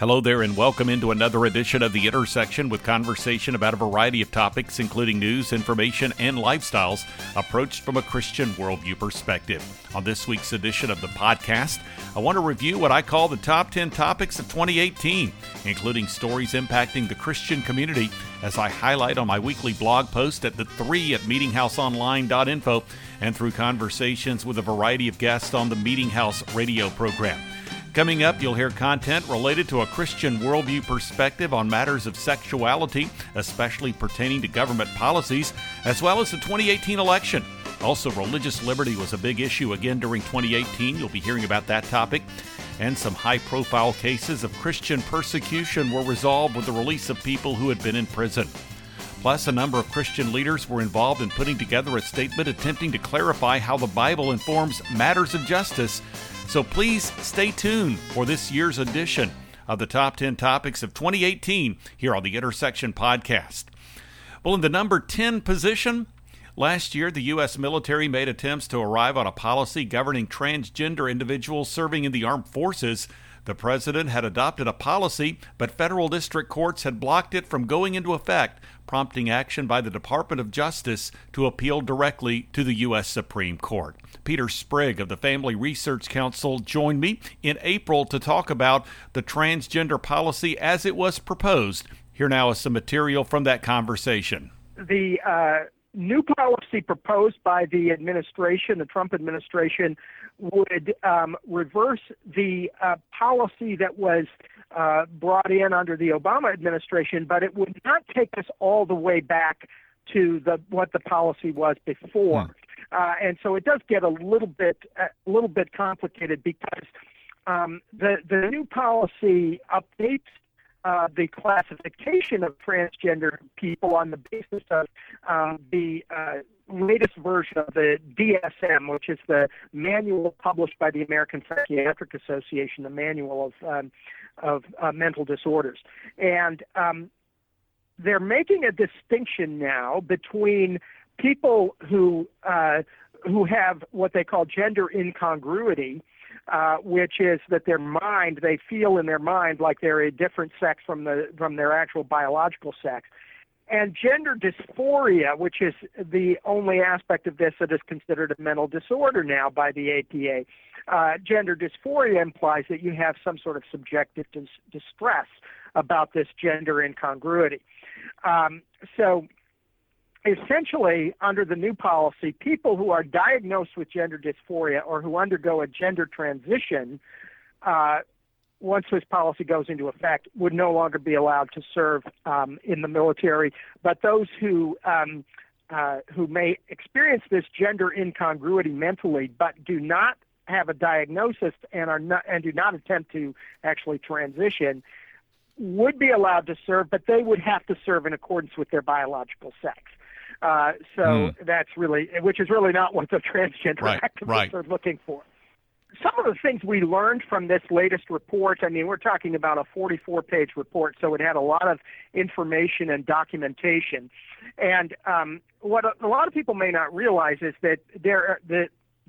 Hello there, and welcome into another edition of The Intersection with conversation about a variety of topics, including news, information, and lifestyles, approached from a Christian worldview perspective. On this week's edition of the podcast, I want to review what I call the top 10 topics of 2018, including stories impacting the Christian community, as I highlight on my weekly blog post at the 3 at meetinghouseonline.info and through conversations with a variety of guests on the Meeting House radio program. Coming up, you'll hear content related to a Christian worldview perspective on matters of sexuality, especially pertaining to government policies, as well as the 2018 election. Also, religious liberty was a big issue again during 2018. You'll be hearing about that topic. And some high profile cases of Christian persecution were resolved with the release of people who had been in prison. Plus, a number of Christian leaders were involved in putting together a statement attempting to clarify how the Bible informs matters of justice so please stay tuned for this year's edition of the Top 10 Topics of 2018 here on the Intersection Podcast. Well, in the number 10 position, last year the U.S. military made attempts to arrive on a policy governing transgender individuals serving in the armed forces. The president had adopted a policy, but federal district courts had blocked it from going into effect, prompting action by the Department of Justice to appeal directly to the U.S. Supreme Court. Peter Sprigg of the Family Research Council joined me in April to talk about the transgender policy as it was proposed. Here now is some material from that conversation. The uh, new policy proposed by the administration, the Trump administration, would um, reverse the uh, policy that was uh, brought in under the Obama administration, but it would not take us all the way back to the what the policy was before. Hmm. Uh, and so it does get a little bit a little bit complicated because um, the the new policy updates uh, the classification of transgender people on the basis of um, the uh, latest version of the DSM, which is the manual published by the American Psychiatric Association, the manual of um, of uh, mental disorders, and um, they're making a distinction now between people who uh, who have what they call gender incongruity, uh, which is that their mind they feel in their mind like they're a different sex from the from their actual biological sex. And gender dysphoria, which is the only aspect of this that is considered a mental disorder now by the APA. Uh, gender dysphoria implies that you have some sort of subjective dis- distress about this gender incongruity. Um, so essentially, under the new policy, people who are diagnosed with gender dysphoria or who undergo a gender transition, uh, once this policy goes into effect, would no longer be allowed to serve um, in the military. But those who um, uh, who may experience this gender incongruity mentally, but do not have a diagnosis and are not and do not attempt to actually transition, would be allowed to serve, but they would have to serve in accordance with their biological sex. Uh, so mm. that's really, which is really not what the transgender right, activists right. are looking for. Some of the things we learned from this latest report, I mean, we're talking about a 44 page report, so it had a lot of information and documentation. And um, what a, a lot of people may not realize is that there, the,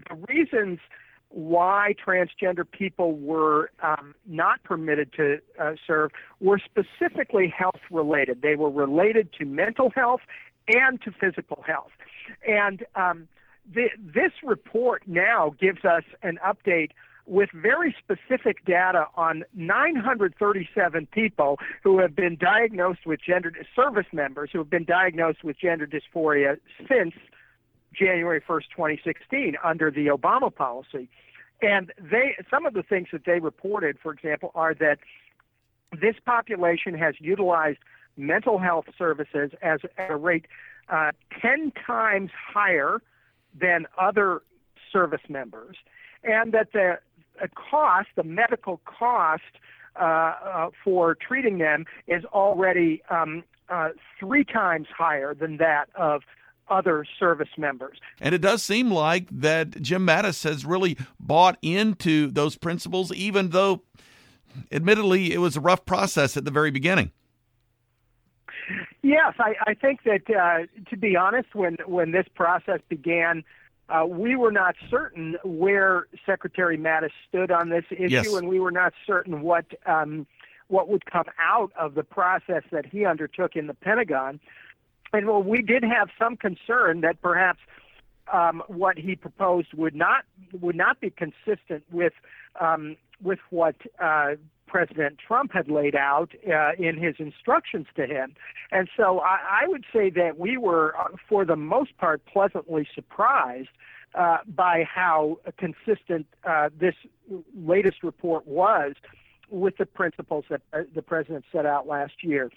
the reasons why transgender people were um, not permitted to uh, serve were specifically health related. They were related to mental health and to physical health. And um, the, this report now gives us an update with very specific data on 937 people who have been diagnosed with gender service members who have been diagnosed with gender dysphoria since January 1st, 2016, under the Obama policy. And they, some of the things that they reported, for example, are that this population has utilized mental health services as at a rate uh, 10 times higher than other service members, and that the cost, the medical cost uh, uh, for treating them, is already um, uh, three times higher than that of other service members. And it does seem like that Jim Mattis has really bought into those principles, even though, admittedly, it was a rough process at the very beginning. Yes, I, I think that uh, to be honest, when when this process began, uh, we were not certain where Secretary Mattis stood on this issue, yes. and we were not certain what um, what would come out of the process that he undertook in the Pentagon. And well, we did have some concern that perhaps um, what he proposed would not would not be consistent with um, with what uh, President Trump had laid out uh, in his instructions to him. And so I, I would say that we were, uh, for the most part, pleasantly surprised uh, by how consistent uh, this latest report was with the principles that uh, the president set out last year.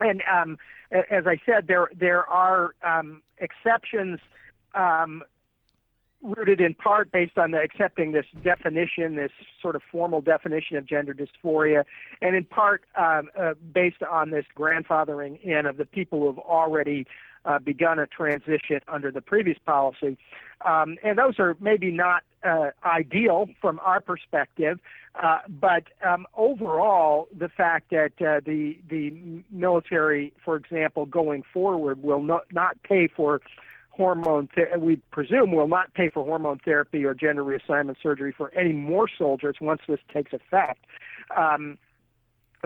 And um, as I said, there there are um, exceptions um, rooted in part based on the, accepting this definition, this sort of formal definition of gender dysphoria, and in part um, uh, based on this grandfathering in of the people who have already uh, begun a transition under the previous policy. Um, and those are maybe not uh, ideal from our perspective, uh, but um, overall, the fact that uh, the the military, for example, going forward, will not not pay for hormone, we presume, will not pay for hormone therapy or gender reassignment surgery for any more soldiers once this takes effect. Um,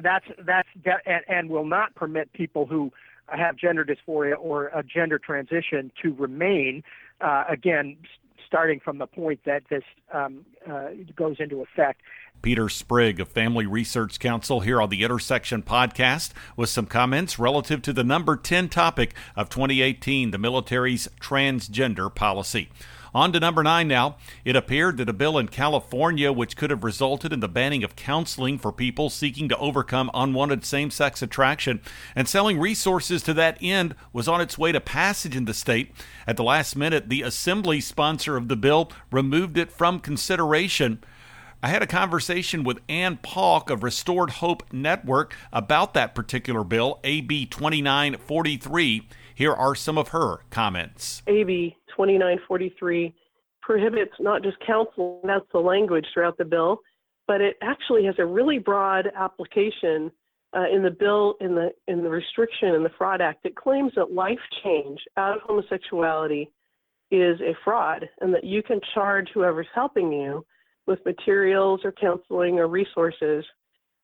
that's that's and, and will not permit people who have gender dysphoria or a gender transition to remain. Uh, again, starting from the point that this um, uh, goes into effect. Peter Sprigg of Family Research Council here on the Intersection podcast with some comments relative to the number 10 topic of 2018, the military's transgender policy. On to number nine now. It appeared that a bill in California, which could have resulted in the banning of counseling for people seeking to overcome unwanted same sex attraction and selling resources to that end, was on its way to passage in the state. At the last minute, the assembly sponsor of the bill removed it from consideration. I had a conversation with Ann Paulk of Restored Hope Network about that particular bill, AB 2943. Here are some of her comments. AB 2943 prohibits not just counseling, that's the language throughout the bill, but it actually has a really broad application uh, in the bill, in the, in the restriction in the Fraud Act. It claims that life change out of homosexuality is a fraud and that you can charge whoever's helping you with materials or counseling or resources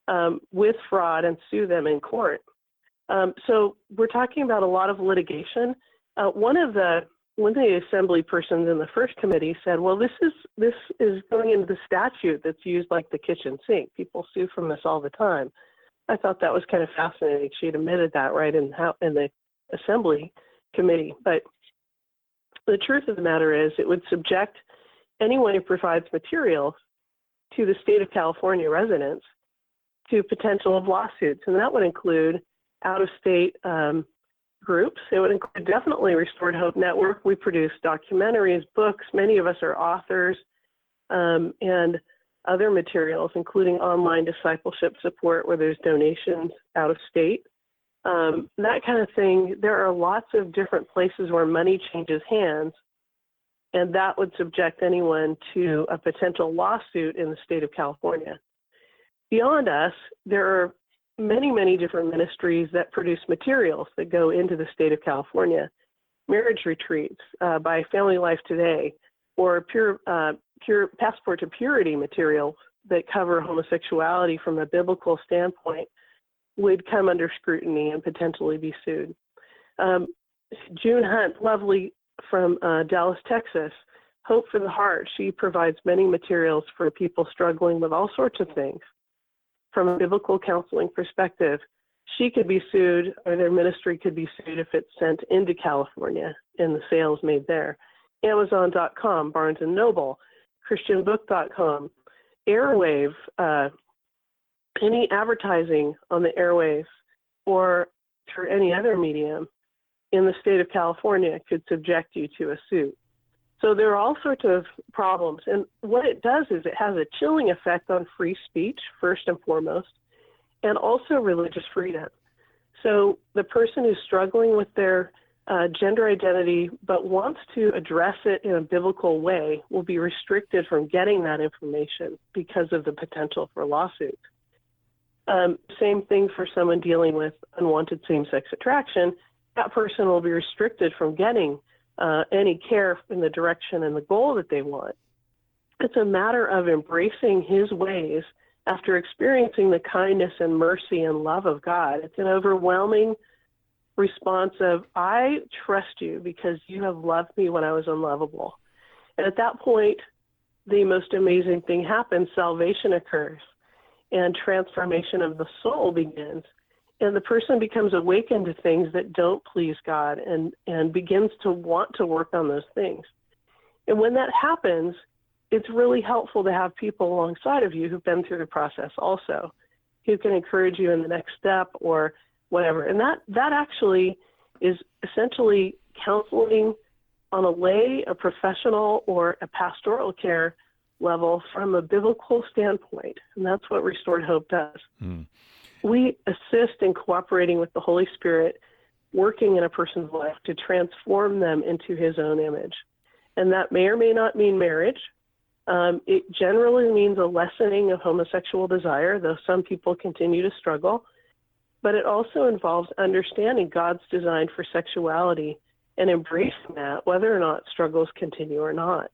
um, with fraud and sue them in court. Um, so we're talking about a lot of litigation. Uh, one of the one of the assembly persons in the first committee said, "Well, this is this is going into the statute that's used like the kitchen sink. People sue from this all the time." I thought that was kind of fascinating. She admitted that right in how in the assembly committee. But the truth of the matter is, it would subject anyone who provides material to the state of California residents to potential of lawsuits, and that would include out-of-state um, groups. It would include definitely Restored Hope Network. We produce documentaries, books. Many of us are authors, um, and other materials, including online discipleship support where there's donations out of state. Um, that kind of thing. There are lots of different places where money changes hands, and that would subject anyone to a potential lawsuit in the state of California. Beyond us, there are many, many different ministries that produce materials that go into the state of California. Marriage retreats uh, by Family Life Today, or pure, uh, pure passport to purity materials that cover homosexuality from a biblical standpoint would come under scrutiny and potentially be sued. Um, June Hunt, lovely from uh, Dallas, Texas, Hope for the Heart. She provides many materials for people struggling with all sorts of things from a biblical counseling perspective, she could be sued or their ministry could be sued if it's sent into California and the sales made there. Amazon.com, Barnes and Noble, ChristianBook.com, Airwave, uh, any advertising on the airwaves or through any other medium in the state of California could subject you to a suit. So there are all sorts of problems. And what it does is it has a chilling effect on free speech, first and foremost, and also religious freedom. So the person who's struggling with their uh, gender identity but wants to address it in a biblical way will be restricted from getting that information because of the potential for lawsuits. Um, same thing for someone dealing with unwanted same sex attraction. That person will be restricted from getting uh, any care in the direction and the goal that they want. It's a matter of embracing his ways after experiencing the kindness and mercy and love of God. It's an overwhelming response of, I trust you because you have loved me when I was unlovable. And at that point, the most amazing thing happens salvation occurs and transformation of the soul begins. And the person becomes awakened to things that don't please God and, and begins to want to work on those things. And when that happens, it's really helpful to have people alongside of you who've been through the process also, who can encourage you in the next step or whatever. And that that actually is essentially counseling on a lay, a professional, or a pastoral care level from a biblical standpoint. And that's what Restored Hope does. Mm. We assist in cooperating with the Holy Spirit, working in a person's life to transform them into his own image. And that may or may not mean marriage. Um, it generally means a lessening of homosexual desire, though some people continue to struggle. But it also involves understanding God's design for sexuality and embracing that, whether or not struggles continue or not.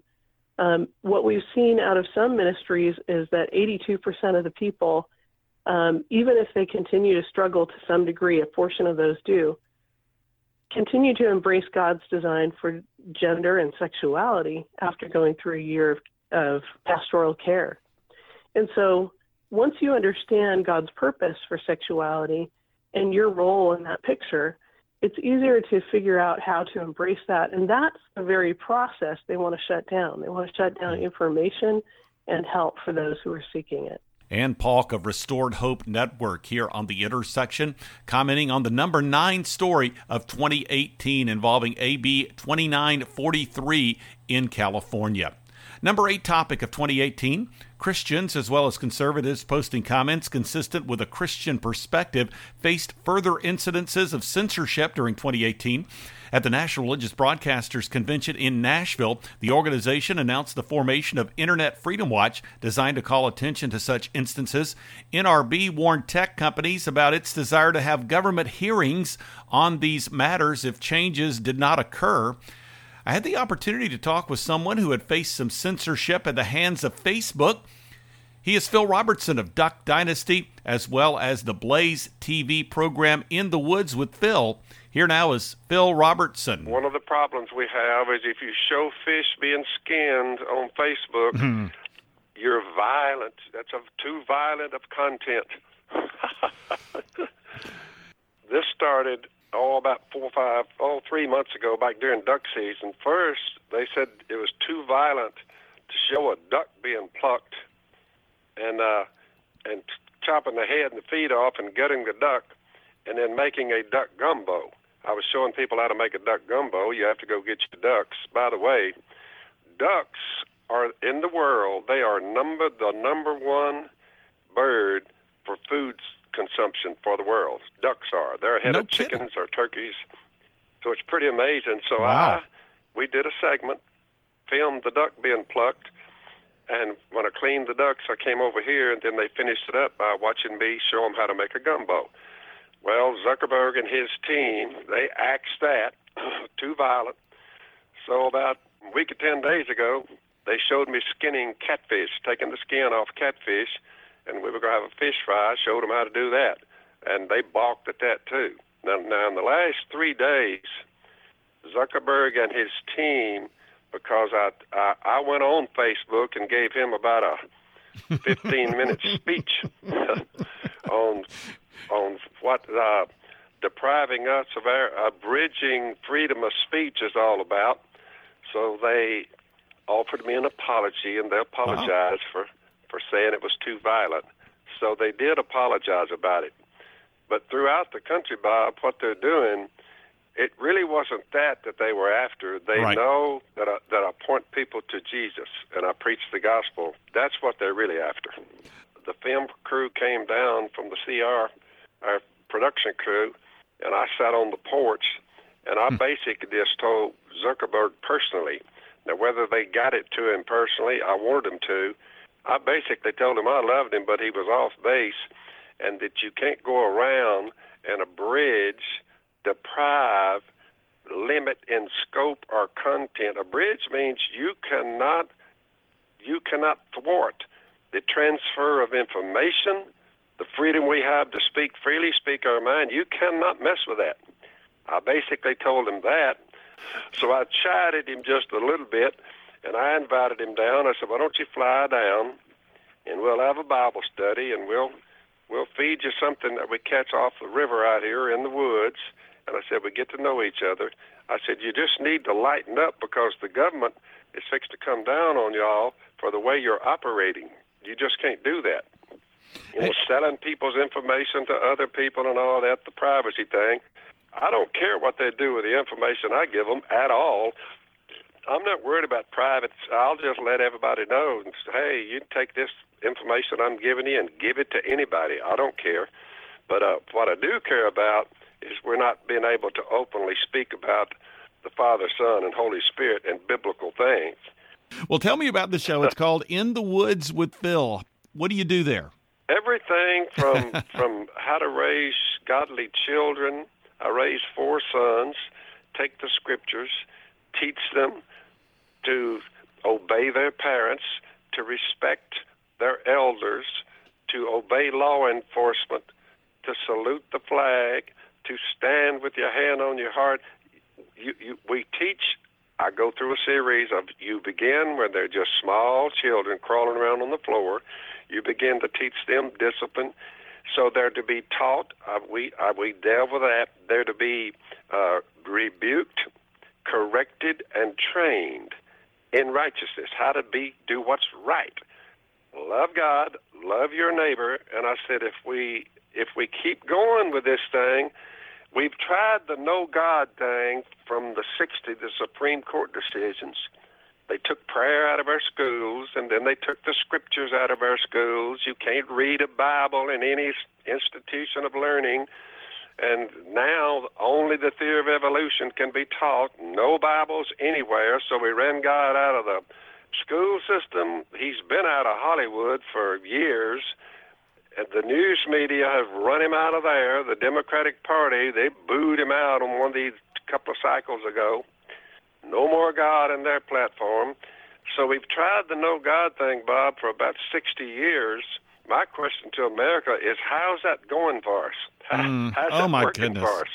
Um, what we've seen out of some ministries is that 82% of the people, um, even if they continue to struggle to some degree, a portion of those do, continue to embrace God's design for gender and sexuality after going through a year of, of pastoral care. And so once you understand God's purpose for sexuality and your role in that picture, it's easier to figure out how to embrace that. And that's the very process they want to shut down. They want to shut down information and help for those who are seeking it. Ann Paulk of Restored Hope Network here on the intersection, commenting on the number nine story of 2018 involving AB 2943 in California. Number eight topic of 2018 Christians as well as conservatives posting comments consistent with a Christian perspective faced further incidences of censorship during 2018. At the National Religious Broadcasters Convention in Nashville, the organization announced the formation of Internet Freedom Watch, designed to call attention to such instances. NRB warned tech companies about its desire to have government hearings on these matters if changes did not occur. I had the opportunity to talk with someone who had faced some censorship at the hands of Facebook. He is Phil Robertson of Duck Dynasty, as well as the Blaze TV program In the Woods with Phil. Here now is Phil Robertson. One of the problems we have is if you show fish being skinned on Facebook, mm-hmm. you're violent. That's a, too violent of content. this started oh, about four or five, oh, three months ago, back during duck season. First, they said it was too violent to show a duck being plucked and uh, and chopping the head and the feet off and gutting the duck, and then making a duck gumbo. I was showing people how to make a duck gumbo. You have to go get your ducks. By the way, ducks are in the world. They are number the number one bird for food consumption for the world. Ducks are. They're ahead no of kidding. chickens or turkeys. So it's pretty amazing. So wow. I we did a segment, filmed the duck being plucked, and when I cleaned the ducks, I came over here, and then they finished it up by watching me show them how to make a gumbo. Well, Zuckerberg and his team, they axed that, too violent. So about a week or 10 days ago, they showed me skinning catfish, taking the skin off catfish, and we were going to have a fish fry. I showed them how to do that, and they balked at that too. Now, now in the last three days, Zuckerberg and his team, because I, I I went on Facebook and gave him about a 15 minute speech on on what uh, depriving us of our abridging freedom of speech is all about. So they offered me an apology, and they apologized wow. for for saying it was too violent. So they did apologize about it. But throughout the country, Bob, what they're doing, it really wasn't that that they were after. They right. know that I, that I point people to Jesus and I preach the gospel. That's what they're really after. The film crew came down from the CR, our production crew, and I sat on the porch, and I hmm. basically just told Zuckerberg personally. Now, whether they got it to him personally, I wanted them to, I basically told him I loved him, but he was off base, and that you can't go around and abridge, deprive, limit in scope or content. A bridge means you cannot you cannot thwart the transfer of information, the freedom we have to speak freely, speak our mind. You cannot mess with that. I basically told him that. So I chided him just a little bit, and I invited him down. I said, "Why don't you fly down, and we'll have a Bible study, and we'll we'll feed you something that we catch off the river out here in the woods." And I said, "We get to know each other." I said, "You just need to lighten up because the government is fixed to come down on y'all for the way you're operating. You just can't do that." You know, selling people's information to other people and all that, the privacy thing. I don't care what they do with the information I give them at all. I'm not worried about private. I'll just let everybody know and say, hey, you take this information I'm giving you and give it to anybody. I don't care. But uh, what I do care about is we're not being able to openly speak about the Father, Son, and Holy Spirit and biblical things. Well, tell me about the show. It's called In the Woods with Phil. What do you do there? Everything from from how to raise godly children I raised four sons, take the scriptures, teach them to obey their parents, to respect their elders, to obey law enforcement, to salute the flag, to stand with your hand on your heart. You, you, we teach. I go through a series of you begin when they're just small children crawling around on the floor. You begin to teach them discipline. So they're to be taught. Uh, we uh, we delve with that. They're to be uh, rebuked, corrected, and trained in righteousness. How to be do what's right. Love God, love your neighbor. And I said, if we if we keep going with this thing, we've tried the no God thing from the 60 the Supreme Court decisions they took prayer out of our schools, and then they took the scriptures out of our schools. You can't read a Bible in any institution of learning. And now only the theory of evolution can be taught. No Bibles anywhere. So we ran God out of the school system. He's been out of Hollywood for years. And the news media have run him out of there. The Democratic Party, they booed him out on one of these couple of cycles ago no more God in their platform. So we've tried the no God thing, Bob, for about 60 years. My question to America is, how's that going for us? Mm. How's oh, it my working goodness. for us?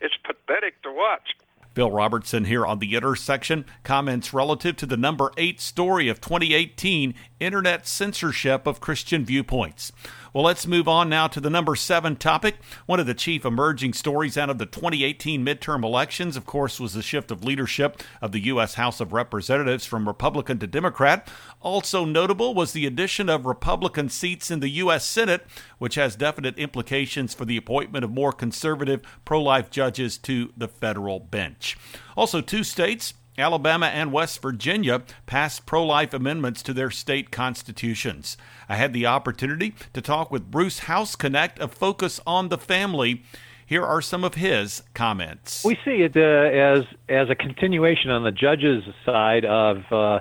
It's pathetic to watch. Phil Robertson here on the intersection. Comments relative to the number eight story of 2018 Internet censorship of Christian viewpoints. Well, let's move on now to the number seven topic. One of the chief emerging stories out of the 2018 midterm elections, of course, was the shift of leadership of the U.S. House of Representatives from Republican to Democrat. Also notable was the addition of Republican seats in the U.S. Senate, which has definite implications for the appointment of more conservative pro life judges to the federal bench. Also, two states, Alabama and West Virginia passed pro life amendments to their state constitutions. I had the opportunity to talk with Bruce Hausknecht of Focus on the Family. Here are some of his comments. We see it uh, as as a continuation on the judges' side of uh, uh,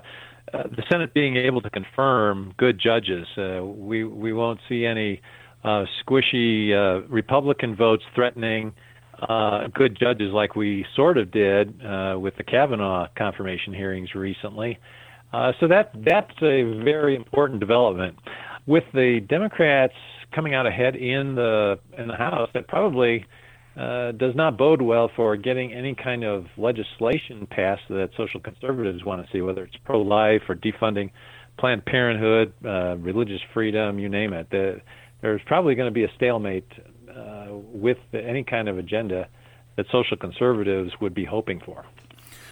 the Senate being able to confirm good judges. Uh, we we won't see any uh, squishy uh, Republican votes threatening uh, good judges like we sort of did uh, with the Kavanaugh confirmation hearings recently. Uh, so that that's a very important development. With the Democrats coming out ahead in the in the House, that probably uh, does not bode well for getting any kind of legislation passed that social conservatives want to see, whether it's pro-life or defunding Planned Parenthood, uh, religious freedom, you name it. The, there's probably going to be a stalemate uh, with any kind of agenda that social conservatives would be hoping for.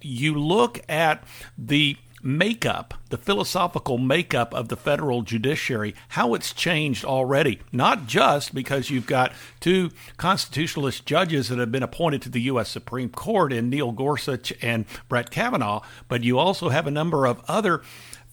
You look at the makeup, the philosophical makeup of the federal judiciary, how it's changed already. Not just because you've got two constitutionalist judges that have been appointed to the U.S. Supreme Court in Neil Gorsuch and Brett Kavanaugh, but you also have a number of other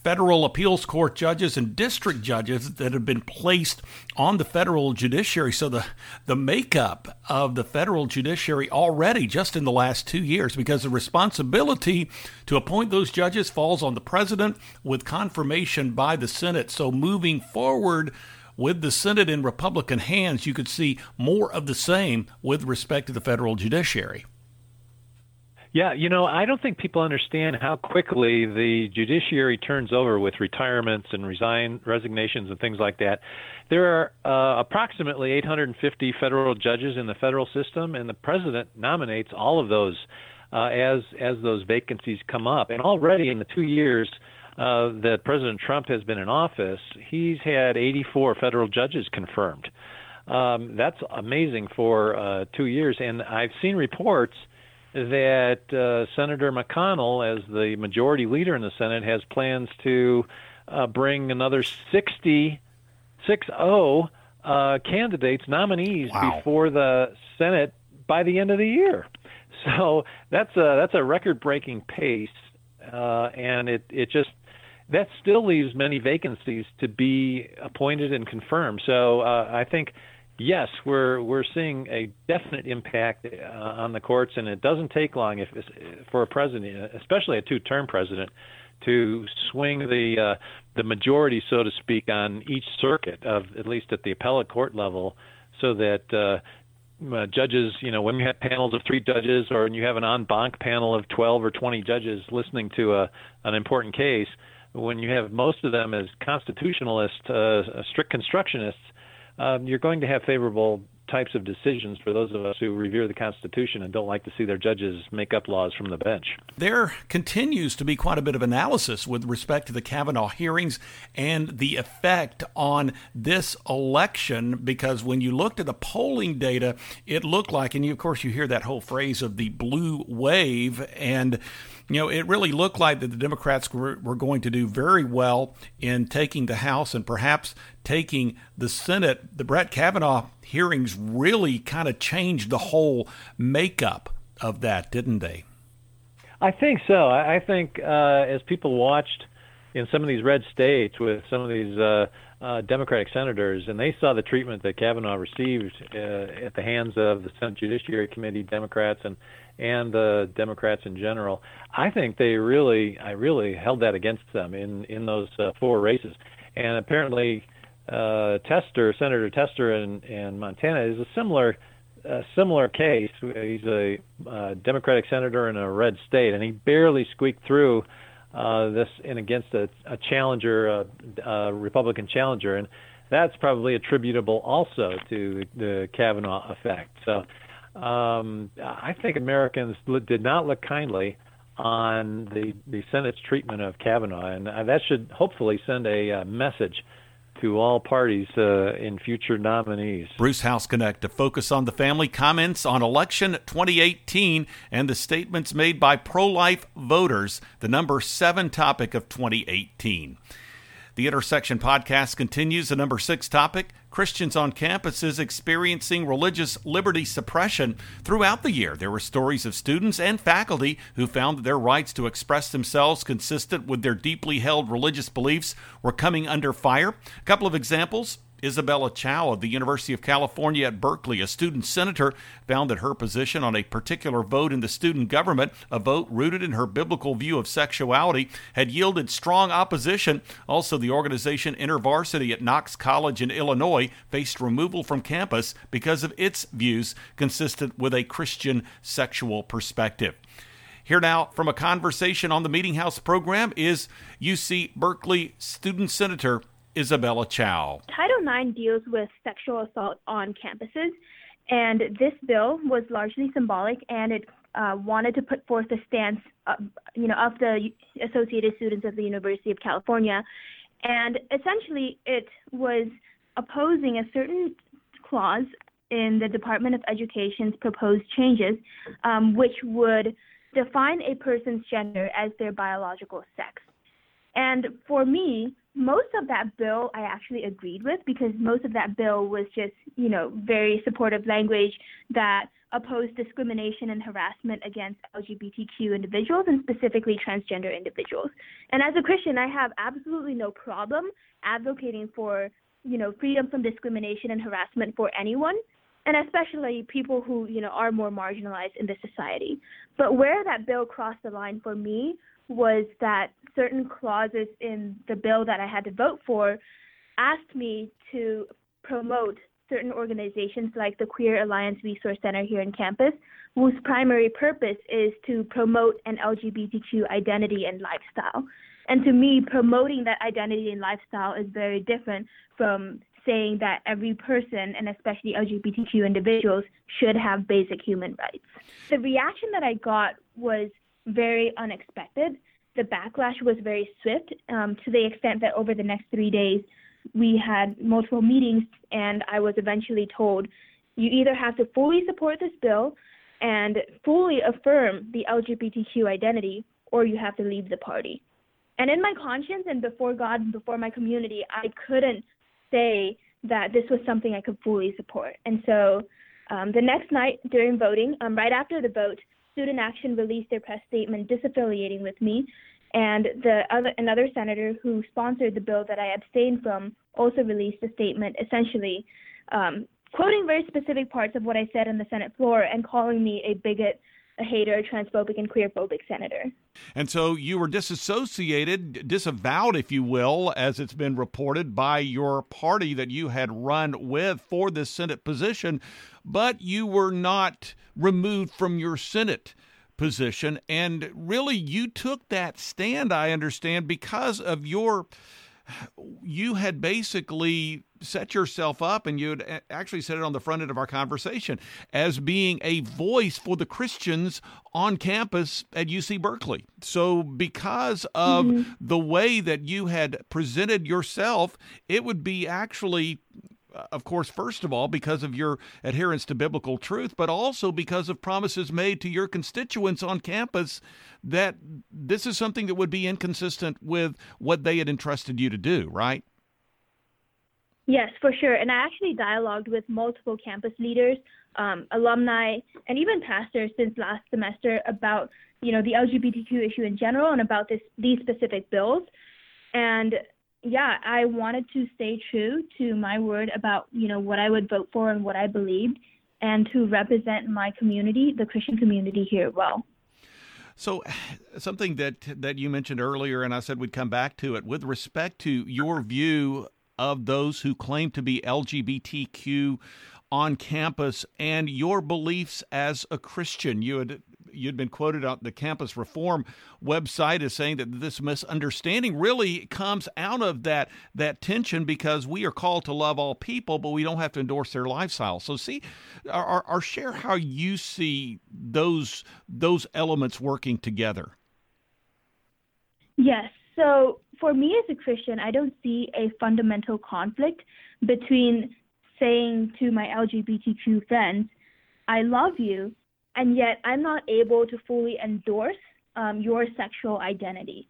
federal appeals court judges and district judges that have been placed on the federal judiciary. So the the makeup of the federal judiciary already just in the last 2 years because the responsibility to appoint those judges falls on the president with confirmation by the Senate. So moving forward with the Senate in Republican hands, you could see more of the same with respect to the federal judiciary. Yeah, you know, I don't think people understand how quickly the judiciary turns over with retirements and resign resignations and things like that. There are uh, approximately 850 federal judges in the federal system, and the president nominates all of those uh, as as those vacancies come up. And already in the two years uh, that President Trump has been in office, he's had 84 federal judges confirmed. Um, that's amazing for uh, two years, and I've seen reports that uh, Senator McConnell, as the majority leader in the Senate, has plans to uh, bring another 60, 60 uh, candidates, nominees wow. before the Senate by the end of the year. So that's a that's a record-breaking pace, uh, and it it just that still leaves many vacancies to be appointed and confirmed. So uh, I think yes, we're we're seeing a definite impact uh, on the courts, and it doesn't take long if for a president, especially a two-term president, to swing the uh, the majority, so to speak, on each circuit of at least at the appellate court level, so that. Uh, uh, judges, you know, when you have panels of three judges, or you have an en banc panel of 12 or 20 judges listening to a an important case, when you have most of them as constitutionalists, uh, strict constructionists, um, you're going to have favorable types of decisions for those of us who revere the Constitution and don't like to see their judges make up laws from the bench. There continues to be quite a bit of analysis with respect to the Kavanaugh hearings and the effect on this election because when you looked at the polling data, it looked like, and you, of course, you hear that whole phrase of the blue wave, and you know, it really looked like that the Democrats were, going to do very well in taking the House and perhaps taking the Senate. The Brett Kavanaugh hearings really kind of changed the whole makeup of that, didn't they? I think so. I think uh, as people watched in some of these red states with some of these uh, uh, Democratic senators, and they saw the treatment that Kavanaugh received uh, at the hands of the Senate Judiciary Committee Democrats and and the Democrats in general. I think they really, I really held that against them in in those uh, four races, and apparently uh, Tester, Senator Tester in, in Montana, is a similar a similar case. He's a uh, Democratic senator in a red state, and he barely squeaked through uh, this in against a, a challenger, a, a Republican challenger, and that's probably attributable also to the Kavanaugh effect. So um, I think Americans did not look kindly on the the Senate's treatment of Kavanaugh, and uh, that should hopefully send a uh, message to all parties uh, in future nominees. Bruce Hausknecht to focus on the family comments on election 2018 and the statements made by pro life voters, the number seven topic of 2018. The Intersection podcast continues. The number six topic Christians on campuses experiencing religious liberty suppression. Throughout the year, there were stories of students and faculty who found that their rights to express themselves consistent with their deeply held religious beliefs were coming under fire. A couple of examples Isabella Chow of the University of California at Berkeley, a student senator, found that her position on a particular vote in the student government, a vote rooted in her biblical view of sexuality, had yielded strong opposition. Also, the organization InterVarsity at Knox College in Illinois faced removal from campus because of its views consistent with a Christian sexual perspective. Here now from a conversation on the Meeting House program is UC Berkeley student senator Isabella Chow. Title IX deals with sexual assault on campuses, and this bill was largely symbolic, and it uh, wanted to put forth a stance, uh, you know, of the Associated Students of the University of California, and essentially it was opposing a certain clause in the Department of Education's proposed changes, um, which would define a person's gender as their biological sex. And for me, most of that bill I actually agreed with because most of that bill was just, you know, very supportive language that opposed discrimination and harassment against LGBTQ individuals and specifically transgender individuals. And as a Christian, I have absolutely no problem advocating for, you know, freedom from discrimination and harassment for anyone and especially people who, you know, are more marginalized in the society. But where that bill crossed the line for me was that certain clauses in the bill that I had to vote for asked me to promote certain organizations like the Queer Alliance Resource Center here in campus, whose primary purpose is to promote an LGBTQ identity and lifestyle. And to me, promoting that identity and lifestyle is very different from saying that every person, and especially LGBTQ individuals, should have basic human rights. The reaction that I got was very unexpected. The backlash was very swift um, to the extent that over the next three days, we had multiple meetings, and I was eventually told you either have to fully support this bill and fully affirm the LGBTQ identity, or you have to leave the party. And in my conscience and before God and before my community, I couldn't say that this was something I could fully support. And so um, the next night during voting, um, right after the vote, Student Action released their press statement disaffiliating with me. And the other another senator who sponsored the bill that I abstained from also released a statement essentially um, quoting very specific parts of what I said on the Senate floor and calling me a bigot a hater, transphobic, and queerphobic senator. And so you were disassociated, disavowed, if you will, as it's been reported, by your party that you had run with for this Senate position, but you were not removed from your Senate position. And really, you took that stand, I understand, because of your you had basically set yourself up and you had actually said it on the front end of our conversation as being a voice for the Christians on campus at UC Berkeley. So, because of mm-hmm. the way that you had presented yourself, it would be actually uh, of course, first of all, because of your adherence to biblical truth, but also because of promises made to your constituents on campus that this is something that would be inconsistent with what they had entrusted you to do, right? Yes, for sure. And I actually dialogued with multiple campus leaders, um, alumni, and even pastors since last semester about, you know, the LGBTQ issue in general and about this these specific bills. And yeah, I wanted to stay true to my word about, you know, what I would vote for and what I believed and to represent my community, the Christian community here well. So, something that that you mentioned earlier, and I said we'd come back to it with respect to your view of those who claim to be LGBTQ on campus and your beliefs as a Christian. You had you'd been quoted on the campus reform website as saying that this misunderstanding really comes out of that that tension because we are called to love all people, but we don't have to endorse their lifestyle. So, see, or, or share how you see those those elements working together. Yes. So, for me as a Christian, I don't see a fundamental conflict between saying to my LGBTQ friends, I love you, and yet I'm not able to fully endorse um, your sexual identity.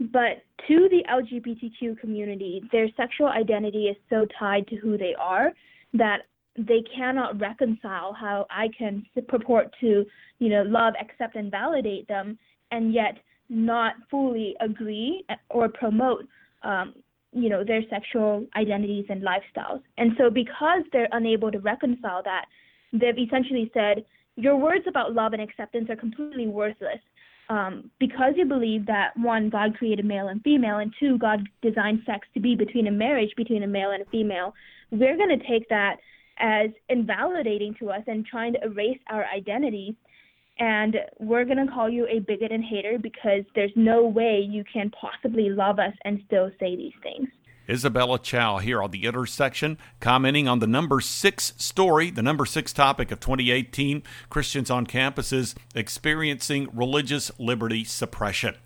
But to the LGBTQ community, their sexual identity is so tied to who they are that they cannot reconcile how I can purport to, you know, love, accept, and validate them, and yet not fully agree or promote, um, you know, their sexual identities and lifestyles. And so, because they're unable to reconcile that, they've essentially said, your words about love and acceptance are completely worthless um, because you believe that one, God created male and female, and two, God designed sex to be between a marriage between a male and a female. We're going to take that as invalidating to us and trying to erase our identities. And we're going to call you a bigot and hater because there's no way you can possibly love us and still say these things. Isabella Chow here on the intersection, commenting on the number six story, the number six topic of 2018 Christians on campuses experiencing religious liberty suppression.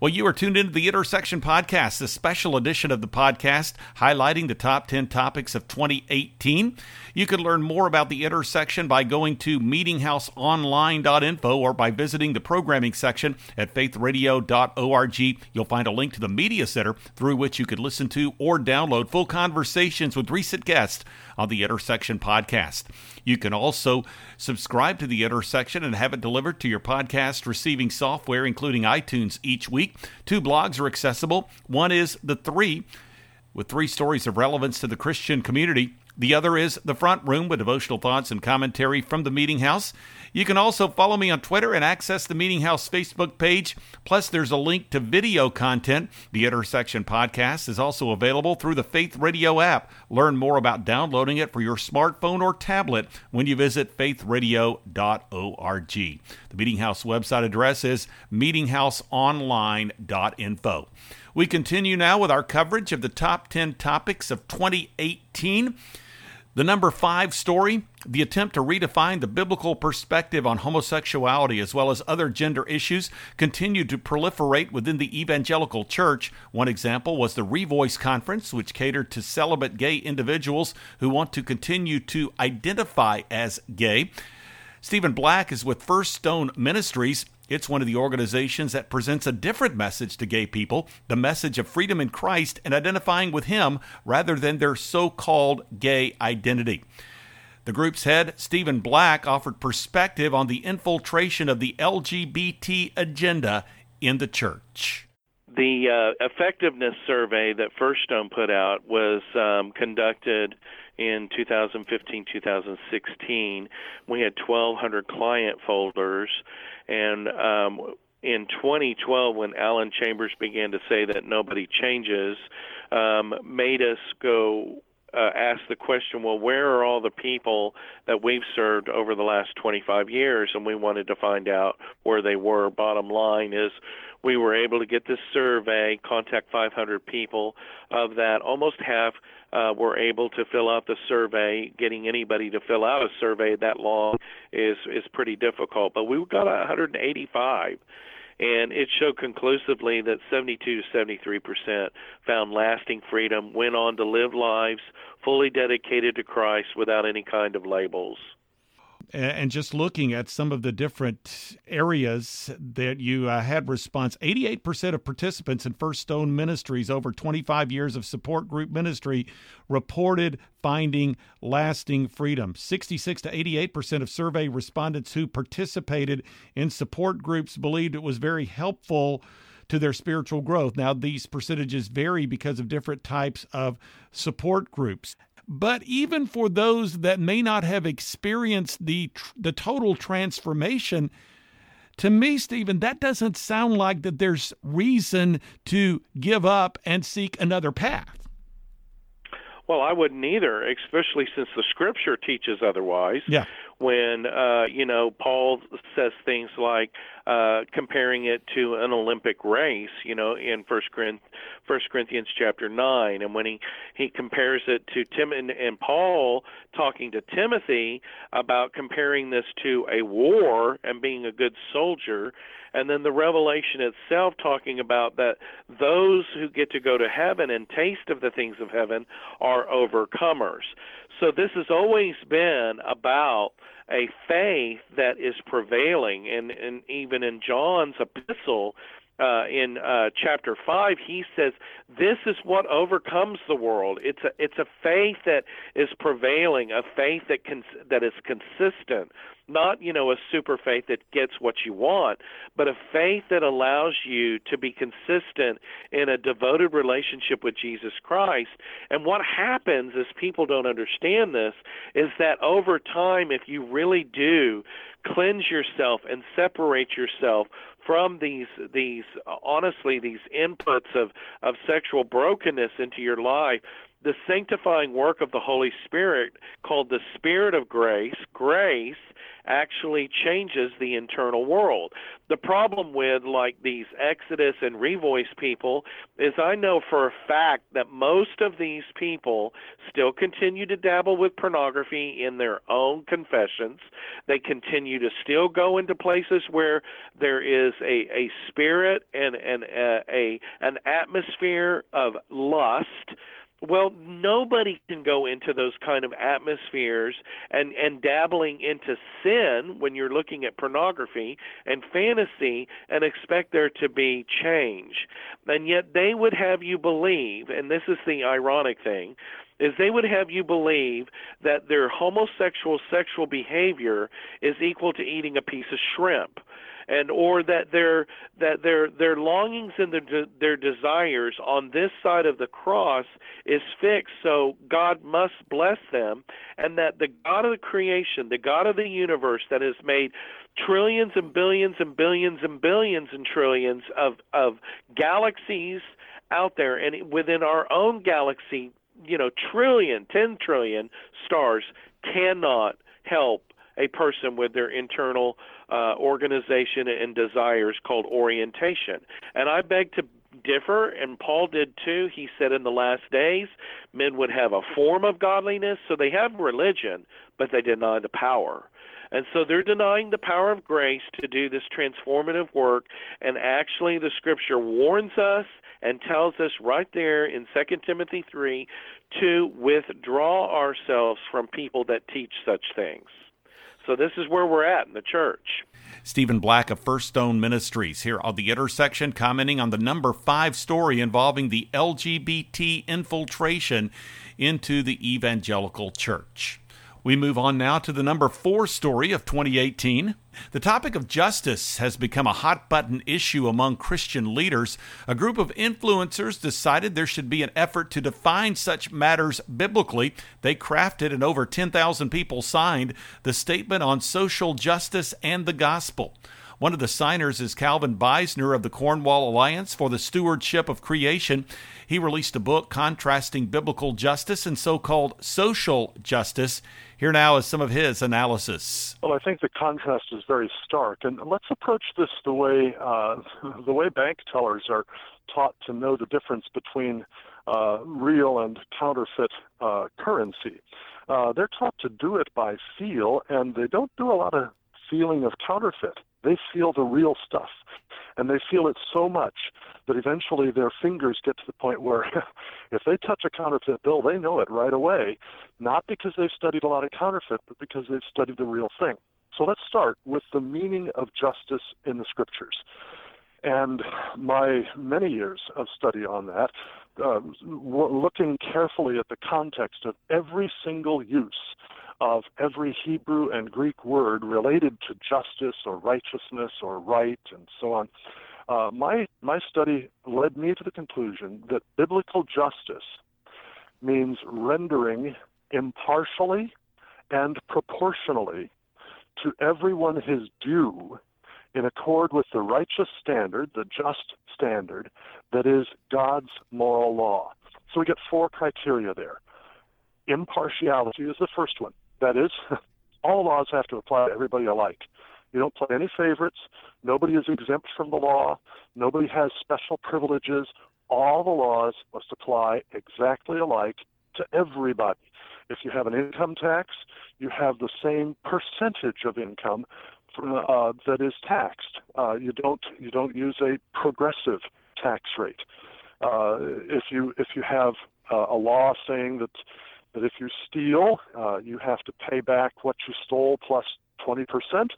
Well, you are tuned into the Intersection Podcast, a special edition of the podcast highlighting the top 10 topics of 2018. You can learn more about the Intersection by going to meetinghouseonline.info or by visiting the programming section at faithradio.org. You'll find a link to the Media Center through which you could listen to or download full conversations with recent guests on the Intersection podcast. You can also subscribe to the Intersection and have it delivered to your podcast receiving software, including iTunes, each week. Two blogs are accessible. One is The Three, with three stories of relevance to the Christian community. The other is The Front Room with devotional thoughts and commentary from the Meeting House. You can also follow me on Twitter and access the Meeting House Facebook page. Plus, there's a link to video content. The Intersection podcast is also available through the Faith Radio app. Learn more about downloading it for your smartphone or tablet when you visit faithradio.org. The Meeting House website address is meetinghouseonline.info. We continue now with our coverage of the top 10 topics of 2018. The number five story the attempt to redefine the biblical perspective on homosexuality as well as other gender issues continued to proliferate within the evangelical church. One example was the Revoice Conference, which catered to celibate gay individuals who want to continue to identify as gay. Stephen Black is with First Stone Ministries. It's one of the organizations that presents a different message to gay people the message of freedom in Christ and identifying with Him rather than their so called gay identity. The group's head, Stephen Black, offered perspective on the infiltration of the LGBT agenda in the church. The uh, effectiveness survey that First Stone put out was um, conducted in 2015 2016. We had 1,200 client folders and um, in 2012, when Alan Chambers began to say that nobody changes, um, made us go uh, ask the question, well, where are all the people that we've served over the last 25 years? And we wanted to find out where they were. Bottom line is, we were able to get this survey, contact 500 people. Of that, almost half uh, were able to fill out the survey. Getting anybody to fill out a survey that long is is pretty difficult. But we got 185, and it showed conclusively that 72 to 73 percent found lasting freedom, went on to live lives fully dedicated to Christ without any kind of labels and just looking at some of the different areas that you uh, had response 88% of participants in first stone ministries over 25 years of support group ministry reported finding lasting freedom 66 to 88% of survey respondents who participated in support groups believed it was very helpful to their spiritual growth. Now, these percentages vary because of different types of support groups. But even for those that may not have experienced the the total transformation, to me, Stephen, that doesn't sound like that there's reason to give up and seek another path. Well, I wouldn't either, especially since the scripture teaches otherwise. Yeah when uh, you know Paul says things like uh, comparing it to an Olympic race, you know, in First Corinthians, First Corinthians chapter nine, and when he he compares it to Tim and, and Paul talking to Timothy about comparing this to a war and being a good soldier, and then the revelation itself talking about that those who get to go to heaven and taste of the things of heaven are overcomers. So this has always been about a faith that is prevailing, and, and even in John's epistle, uh, in uh, chapter five, he says, "This is what overcomes the world. It's a it's a faith that is prevailing, a faith that cons- that is consistent, not you know a super faith that gets what you want, but a faith that allows you to be consistent in a devoted relationship with Jesus Christ. And what happens is people don't understand this is that over time, if you really do cleanse yourself and separate yourself from these these honestly these inputs of of sexual brokenness into your life the sanctifying work of the Holy Spirit, called the Spirit of grace, grace actually changes the internal world. The problem with like these Exodus and Revoice people is I know for a fact that most of these people still continue to dabble with pornography in their own confessions. They continue to still go into places where there is a, a spirit and, and a, a an atmosphere of lust well, nobody can go into those kind of atmospheres and, and dabbling into sin when you're looking at pornography and fantasy and expect there to be change. And yet they would have you believe, and this is the ironic thing, is they would have you believe that their homosexual sexual behavior is equal to eating a piece of shrimp and or that their that their their longings and their their desires on this side of the cross is fixed. So God must bless them and that the God of the creation the God of the universe that has made trillions and billions and billions and billions and trillions of of galaxies out there and within our own galaxy you know trillion 10 trillion stars cannot help a person with their internal uh, organization and desires called orientation. And I beg to differ, and Paul did too. He said in the last days, men would have a form of godliness, so they have religion, but they deny the power. And so they're denying the power of grace to do this transformative work. And actually, the scripture warns us and tells us right there in 2 Timothy 3 to withdraw ourselves from people that teach such things. So this is where we're at in the church. Stephen Black of First Stone Ministries here on the intersection, commenting on the number five story involving the LGBT infiltration into the evangelical church. We move on now to the number four story of 2018. The topic of justice has become a hot button issue among Christian leaders. A group of influencers decided there should be an effort to define such matters biblically. They crafted and over 10,000 people signed the Statement on Social Justice and the Gospel. One of the signers is Calvin Beisner of the Cornwall Alliance for the Stewardship of Creation. He released a book contrasting biblical justice and so called social justice. Here now is some of his analysis. Well, I think the contrast is very stark, and let's approach this the way uh, the way bank tellers are taught to know the difference between uh, real and counterfeit uh, currency. Uh, they're taught to do it by feel, and they don't do a lot of feeling of counterfeit. They feel the real stuff, and they feel it so much that eventually their fingers get to the point where if they touch a counterfeit bill, they know it right away, not because they've studied a lot of counterfeit, but because they've studied the real thing. So let's start with the meaning of justice in the scriptures. And my many years of study on that, uh, looking carefully at the context of every single use of every Hebrew and Greek word related to justice or righteousness or right and so on, uh, my my study led me to the conclusion that biblical justice means rendering impartially and proportionally to everyone his due in accord with the righteous standard, the just standard that is God's moral law. So we get four criteria there. Impartiality is the first one. That is, all laws have to apply to everybody alike. You don't play any favorites. Nobody is exempt from the law. Nobody has special privileges. All the laws must apply exactly alike to everybody. If you have an income tax, you have the same percentage of income uh, that is taxed. Uh, you don't you don't use a progressive tax rate. Uh, if you if you have uh, a law saying that that if you steal, uh, you have to pay back what you stole plus 20 percent.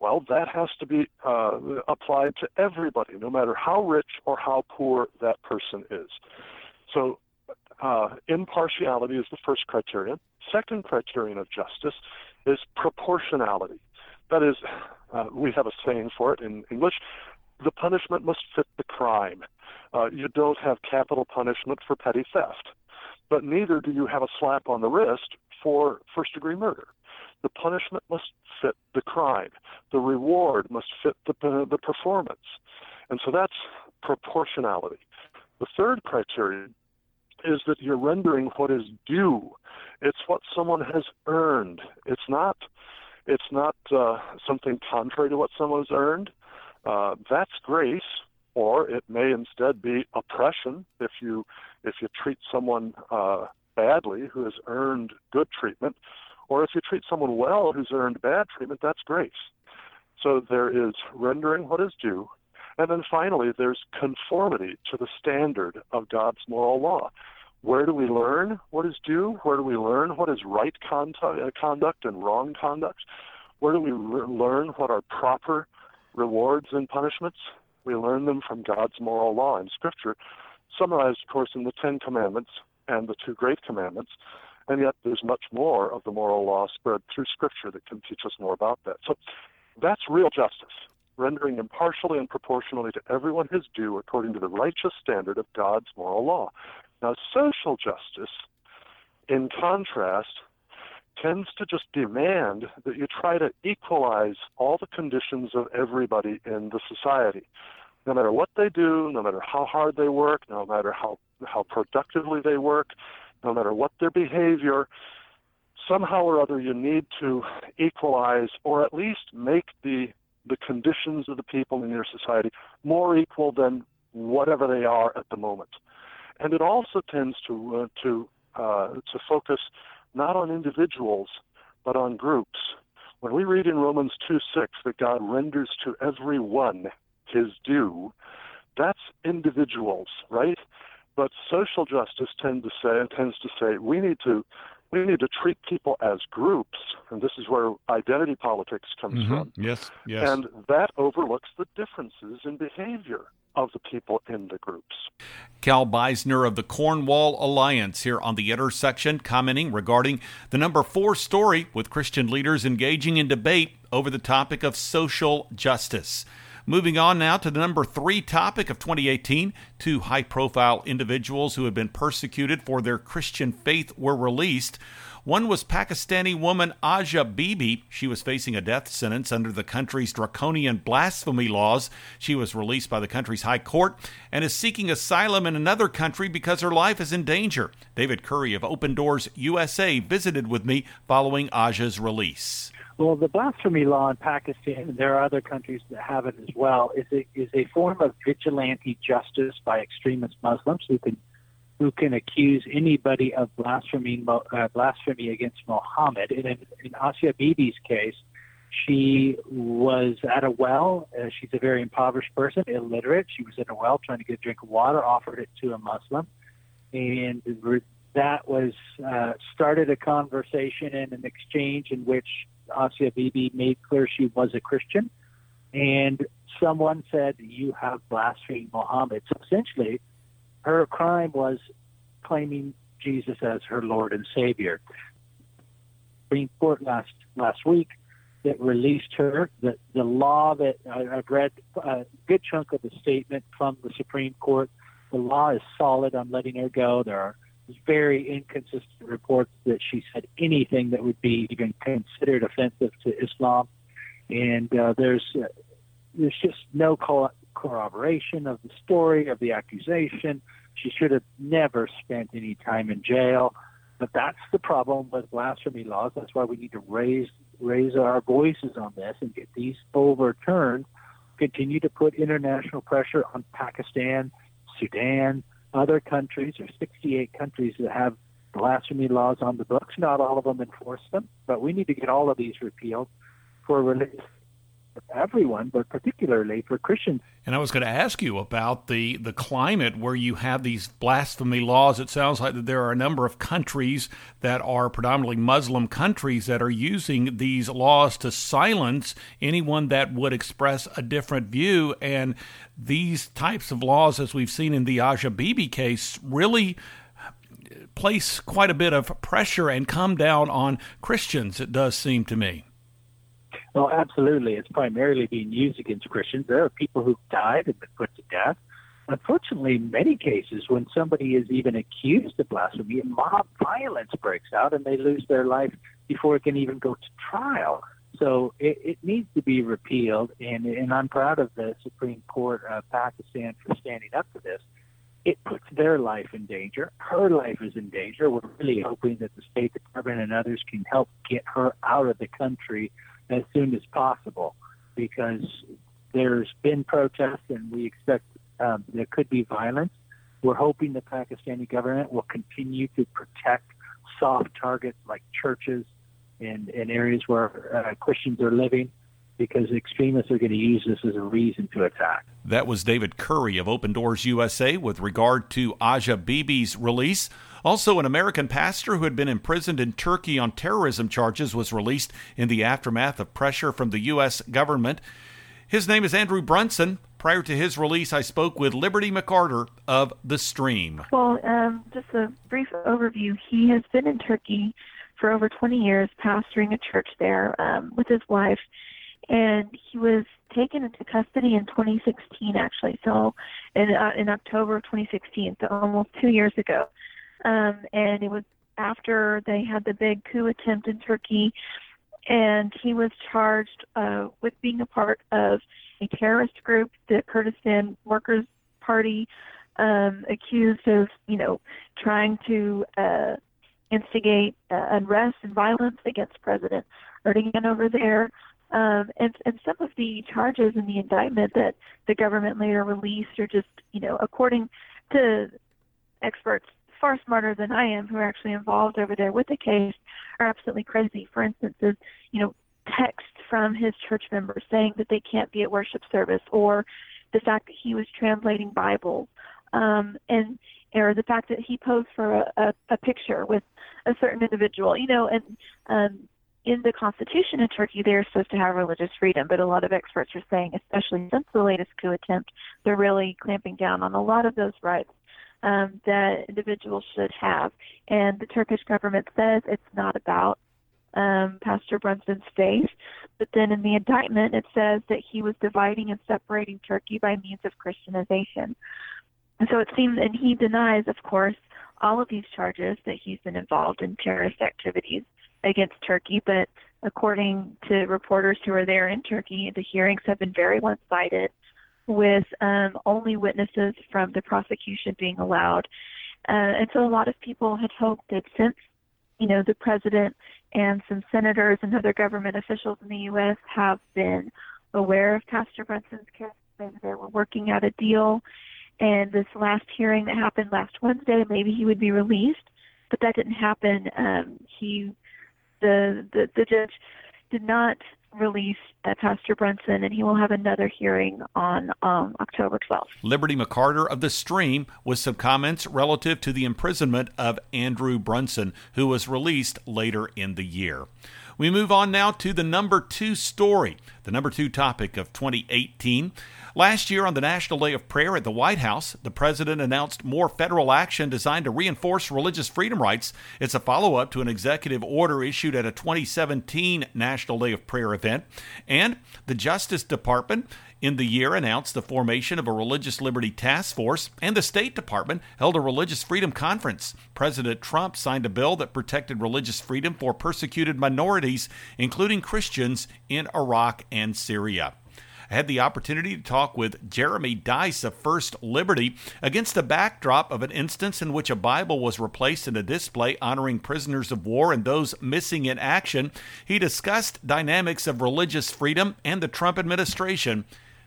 Well, that has to be uh, applied to everybody, no matter how rich or how poor that person is. So, uh, impartiality is the first criterion. Second criterion of justice is proportionality. That is, uh, we have a saying for it in English the punishment must fit the crime. Uh, you don't have capital punishment for petty theft, but neither do you have a slap on the wrist for first degree murder. The punishment must fit the crime. The reward must fit the, the performance. And so that's proportionality. The third criterion is that you're rendering what is due. It's what someone has earned. It's not. It's not uh, something contrary to what someone has earned. Uh, that's grace, or it may instead be oppression if you if you treat someone uh, badly who has earned good treatment. Or if you treat someone well who's earned bad treatment, that's grace. So there is rendering what is due. And then finally, there's conformity to the standard of God's moral law. Where do we learn what is due? Where do we learn what is right uh, conduct and wrong conduct? Where do we learn what are proper rewards and punishments? We learn them from God's moral law in Scripture, summarized, of course, in the Ten Commandments and the two great commandments. And yet there's much more of the moral law spread through Scripture that can teach us more about that. So that's real justice, rendering impartially and proportionally to everyone his due according to the righteous standard of God's moral law. Now, social justice, in contrast, tends to just demand that you try to equalize all the conditions of everybody in the society. No matter what they do, no matter how hard they work, no matter how, how productively they work, no matter what their behavior, somehow or other you need to equalize or at least make the the conditions of the people in your society more equal than whatever they are at the moment. And it also tends to uh, to uh, to focus not on individuals but on groups. When we read in Romans 2 6 that God renders to every one his due, that's individuals, right? But social justice tend to say tends to say we need to we need to treat people as groups, and this is where identity politics comes mm-hmm. from. Yes, yes. And that overlooks the differences in behavior of the people in the groups. Cal Beisner of the Cornwall Alliance here on the intersection, commenting regarding the number four story with Christian leaders engaging in debate over the topic of social justice. Moving on now to the number three topic of 2018. Two high profile individuals who had been persecuted for their Christian faith were released. One was Pakistani woman Asia Bibi. She was facing a death sentence under the country's draconian blasphemy laws. She was released by the country's high court and is seeking asylum in another country because her life is in danger. David Curry of Open Doors USA visited with me following Asia's release. Well, the blasphemy law in Pakistan, and there are other countries that have it as well, is a, is a form of vigilante justice by extremist Muslims who can who can accuse anybody of blasphemy uh, blasphemy against Muhammad. And in, in Asia Bibi's case, she was at a well. Uh, she's a very impoverished person, illiterate. She was at a well trying to get a drink of water, offered it to a Muslim, and that was uh, started a conversation and an exchange in which Asia Bibi made clear she was a Christian, and someone said, "You have blasphemed Muhammad." So essentially, her crime was claiming Jesus as her Lord and Savior. Supreme Court last last week that released her. The the law that I, I've read a good chunk of the statement from the Supreme Court. The law is solid on letting her go. There are very inconsistent reports that she said anything that would be even considered offensive to Islam, and uh, there's uh, there's just no co- corroboration of the story of the accusation. She should have never spent any time in jail. But that's the problem with blasphemy laws. That's why we need to raise raise our voices on this and get these overturned. Continue to put international pressure on Pakistan, Sudan, other countries. There's 68 countries that have blasphemy laws on the books. Not all of them enforce them, but we need to get all of these repealed for religious everyone, but particularly for Christians. And I was going to ask you about the, the climate where you have these blasphemy laws. It sounds like that there are a number of countries that are predominantly Muslim countries that are using these laws to silence anyone that would express a different view. And these types of laws, as we've seen in the Asia Bibi case, really place quite a bit of pressure and come down on Christians, it does seem to me. Well, absolutely. It's primarily being used against Christians. There are people who've died and been put to death. Unfortunately, in many cases, when somebody is even accused of blasphemy, mob violence breaks out and they lose their life before it can even go to trial. So it, it needs to be repealed, and, and I'm proud of the Supreme Court of Pakistan for standing up for this. It puts their life in danger. Her life is in danger. We're really hoping that the State Department and others can help get her out of the country as soon as possible because there's been protests and we expect um, there could be violence. We're hoping the Pakistani government will continue to protect soft targets like churches and, and areas where uh, Christians are living because extremists are going to use this as a reason to attack. That was David Curry of Open Doors USA with regard to Asia Bibi's release. Also, an American pastor who had been imprisoned in Turkey on terrorism charges was released in the aftermath of pressure from the U.S. government. His name is Andrew Brunson, Prior to his release, I spoke with Liberty McArtor of The Stream. Well, um, just a brief overview. He has been in Turkey for over 20 years, pastoring a church there um, with his wife, and he was taken into custody in 2016, actually. So, in uh, in October of 2016, so almost two years ago, um, and it was after they had the big coup attempt in Turkey, and he was charged uh, with being a part of a terrorist group, the Kurdistan Workers Party, um, accused of, you know, trying to uh, instigate uh, unrest and violence against President Erdogan over there. Um, and, and some of the charges in the indictment that the government later released are just, you know, according to experts far smarter than I am who are actually involved over there with the case are absolutely crazy. For instance, is, you know, text from his church members saying that they can't be at worship service or the fact that he was translating Bibles um, and or the fact that he posed for a, a, a picture with a certain individual, you know, and um, in the constitution in Turkey, they're supposed to have religious freedom, but a lot of experts are saying, especially since the latest coup attempt, they're really clamping down on a lot of those rights um, that individuals should have. And the Turkish government says it's not about um, Pastor Brunson's faith, but then in the indictment it says that he was dividing and separating Turkey by means of Christianization. And so it seems, and he denies, of course, all of these charges that he's been involved in terrorist activities against Turkey. But according to reporters who are there in Turkey, the hearings have been very one sided with um, only witnesses from the prosecution being allowed. Uh, and so a lot of people had hoped that since, you know, the president and some senators and other government officials in the U.S. have been aware of Pastor Brunson's case, maybe they were working out a deal. And this last hearing that happened last Wednesday, maybe he would be released, but that didn't happen. Um, he, the, the the judge, did not release uh, Pastor Brunson, and he will have another hearing on um, October 12th. Liberty McArtor of The Stream with some comments relative to the imprisonment of Andrew Brunson, who was released later in the year. We move on now to the number two story, the number two topic of 2018. Last year, on the National Day of Prayer at the White House, the president announced more federal action designed to reinforce religious freedom rights. It's a follow up to an executive order issued at a 2017 National Day of Prayer event. And the Justice Department in the year announced the formation of a religious liberty task force, and the State Department held a religious freedom conference. President Trump signed a bill that protected religious freedom for persecuted minorities, including Christians in Iraq and Syria. I had the opportunity to talk with Jeremy Dys of First Liberty against the backdrop of an instance in which a Bible was replaced in a display honoring prisoners of war and those missing in action. He discussed dynamics of religious freedom and the Trump administration.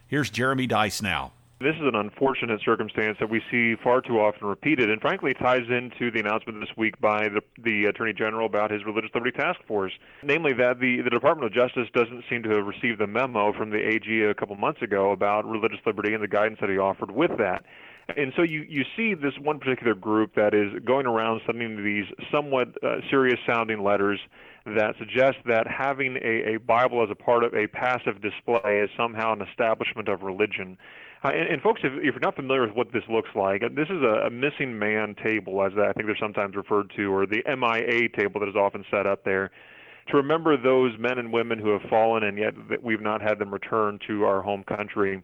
Here's Jeremy Dys now. This is an unfortunate circumstance that we see far too often repeated, and frankly ties into the announcement this week by the, the Attorney General about his Religious Liberty Task Force. Namely, that the, the Department of Justice doesn't seem to have received the memo from the AG a couple months ago about religious liberty and the guidance that he offered with that. And so you, you see this one particular group that is going around sending these somewhat uh, serious sounding letters that suggest that having a, a Bible as a part of a passive display is somehow an establishment of religion. Uh, and, and, folks, if, if, you're not familiar with what this looks like, uh, this is a, a, missing man table, as I think they're sometimes referred to, or the MIA table that is often set up there, to remember those men and women who have fallen and yet we've not had them return to our home country.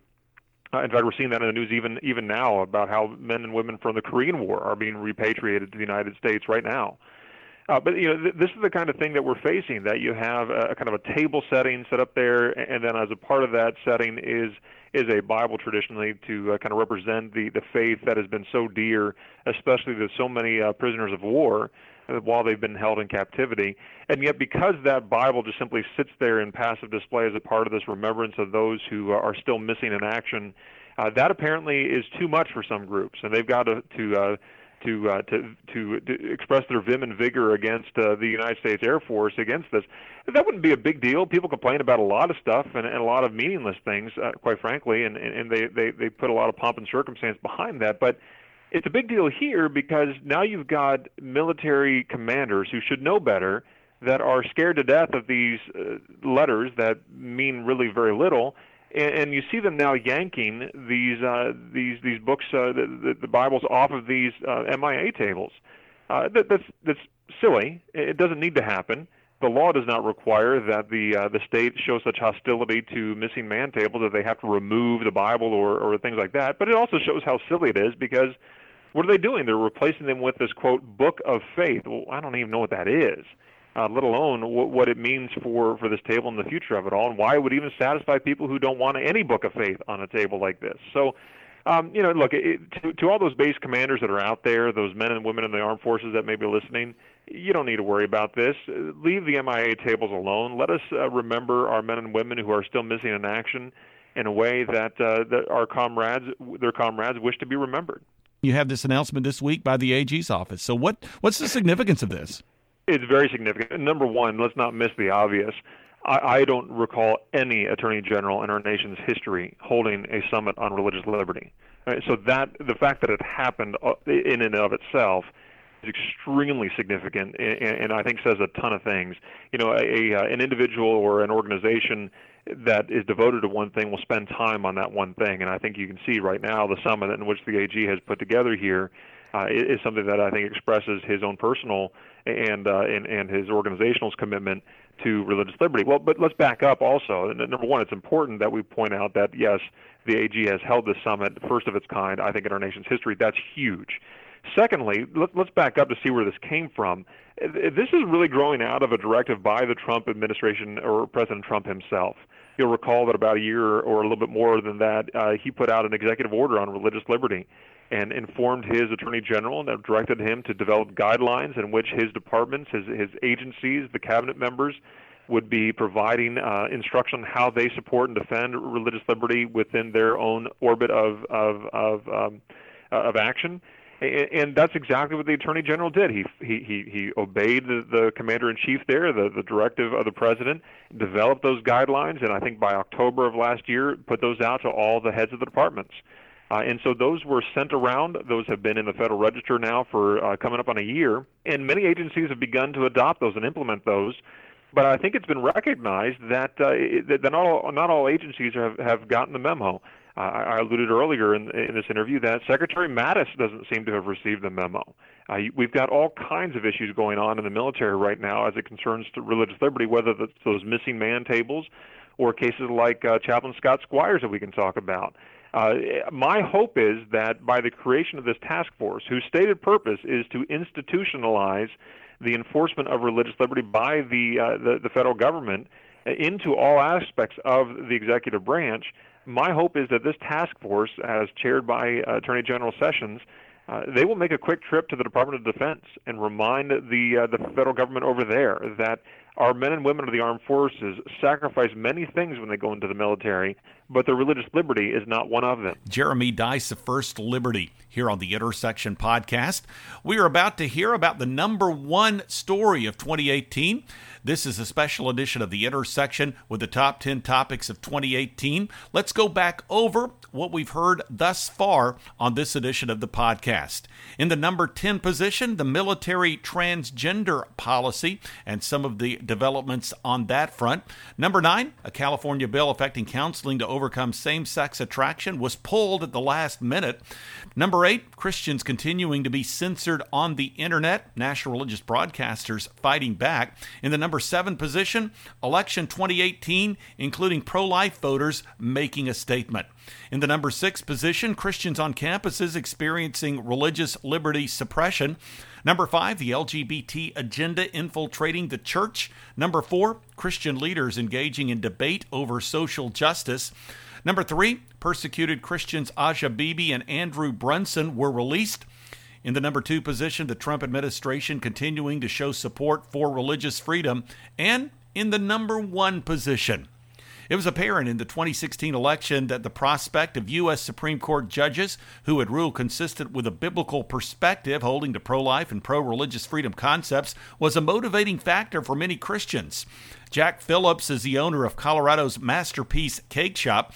Uh, in fact, we're seeing that in the news even even now about how men and women from the Korean War are being repatriated to the United States right now. Uh, but you know, th- this is the kind of thing that we're facing. That you have a, a kind of a table setting set up there, and then as a part of that setting is is a Bible traditionally to uh, kind of represent the the faith that has been so dear, especially to so many uh, prisoners of war uh, while they've been held in captivity. And yet, because that Bible just simply sits there in passive display as a part of this remembrance of those who are still missing in action, uh, that apparently is too much for some groups, and they've got to to uh, to, uh, to to to express their vim and vigor against uh, the United States Air Force against this. That wouldn't be a big deal. People complain about a lot of stuff and, and a lot of meaningless things, uh, quite frankly, and, and they, they they put a lot of pomp and circumstance behind that. But it's a big deal here because now you've got military commanders who should know better that are scared to death of these uh, letters that mean really very little and, and you see them now yanking these uh, these these books, uh, the, the, Bibles, off of these uh, MIA tables. Uh, that, that's that's silly. It doesn't need to happen. The law does not require that the uh, the state show such hostility to missing man tables that they have to remove the Bible or or things like that. But it also shows how silly it is because what are they doing? They're replacing them with this quote book of faith. Well, I don't even know what that is uh, let alone what, what it means for, for this table and the future of it all, and why it would even satisfy people who don't want any book of faith on a table like this. So, um, you know, look, it, to, to all those base commanders that are out there, those men and women in the armed forces that may be listening, you don't need to worry about this. Leave the MIA tables alone. Let us uh, remember our men and women who are still missing in action in a way that, uh, that our comrades, their comrades, wish to be remembered. You have this announcement this week by the AG's office. So, what, what's the significance of this? It's very significant. Number one, let's not miss the obvious. I, I don't recall any attorney general in our nation's history holding a summit on religious liberty. Right? So that the fact that it happened uh, in and of itself is extremely significant, and, and I think says a ton of things. You know, a, a, uh, an individual or an organization that is devoted to one thing will spend time on that one thing, and I think you can see right now the summit in which the AG has put together here uh, is something that I think expresses his own personal and uh, and and his organizational's commitment to religious liberty. Well, but let's back up also. Number one, it's important that we point out that yes, the AG has held this summit, first of its kind, I think, in our nation's history. That's huge. Secondly, let, let's back up to see where this came from. This is really growing out of a directive by the Trump administration or President Trump himself. You'll recall that about a year or a little bit more than that, uh, he put out an executive order on religious liberty and informed his attorney general and directed him to develop guidelines in which his departments, his, his agencies, the cabinet members would be providing uh, instruction on how they support and defend religious liberty within their own orbit of of of, um, uh, of action. And, that's exactly what the attorney general did. He he he, he obeyed the, the commander in chief there, the, the directive of the president, developed those guidelines, and I think by October of last year, put those out to all the heads of the departments. Uh, and so those were sent around. Those have been in the Federal Register now for uh, coming up on a year. And many agencies have begun to adopt those and implement those. But I think it's been recognized that, uh, that not, all, not all agencies have, have gotten the memo. Uh, I alluded earlier in, in this interview that Secretary Mattis doesn't seem to have received the memo. Uh, we've got all kinds of issues going on in the military right now as it concerns to religious liberty, whether that's those missing man tables or cases like uh, Chaplain Scott Squires that we can talk about. Uh, my hope is that by the creation of this task force, whose stated purpose is to institutionalize the enforcement of religious liberty by the, uh, the, the federal government into all aspects of the executive branch, my hope is that this task force, as chaired by uh, Attorney General Sessions, uh, they will make a quick trip to the Department of Defense and remind the uh, the federal government over there that our men and women of the armed forces sacrifice many things when they go into the military, but their religious liberty is not one of them. Jeremy Dys of First Liberty here on the Intersection podcast. We are about to hear about the number one story of 2018. This is a special edition of the Intersection with the top 10 topics of 2018. Let's go back over what we've heard thus far on this edition of the podcast. In the number 10 position, the military transgender policy and some of the developments on that front. Number 9, a California bill affecting counseling to overcome same sex attraction was pulled at the last minute. Number 8, Christians continuing to be censored on the internet, national religious broadcasters fighting back. In the number 7 position, election 2018, including pro life voters making a statement. In the number six position, Christians on campuses experiencing religious liberty suppression. Number five, the LGBT agenda infiltrating the church. Number four, Christian leaders engaging in debate over social justice. Number three, persecuted Christians Asia Bibi and Andrew Brunson were released. In the number two position, the Trump administration continuing to show support for religious freedom. And in the number one position, it was apparent in the 2016 election that the prospect of U.S. Supreme Court judges who would rule consistent with a biblical perspective holding to pro life and pro religious freedom concepts was a motivating factor for many Christians. Jack Phillips is the owner of Colorado's Masterpiece Cake Shop.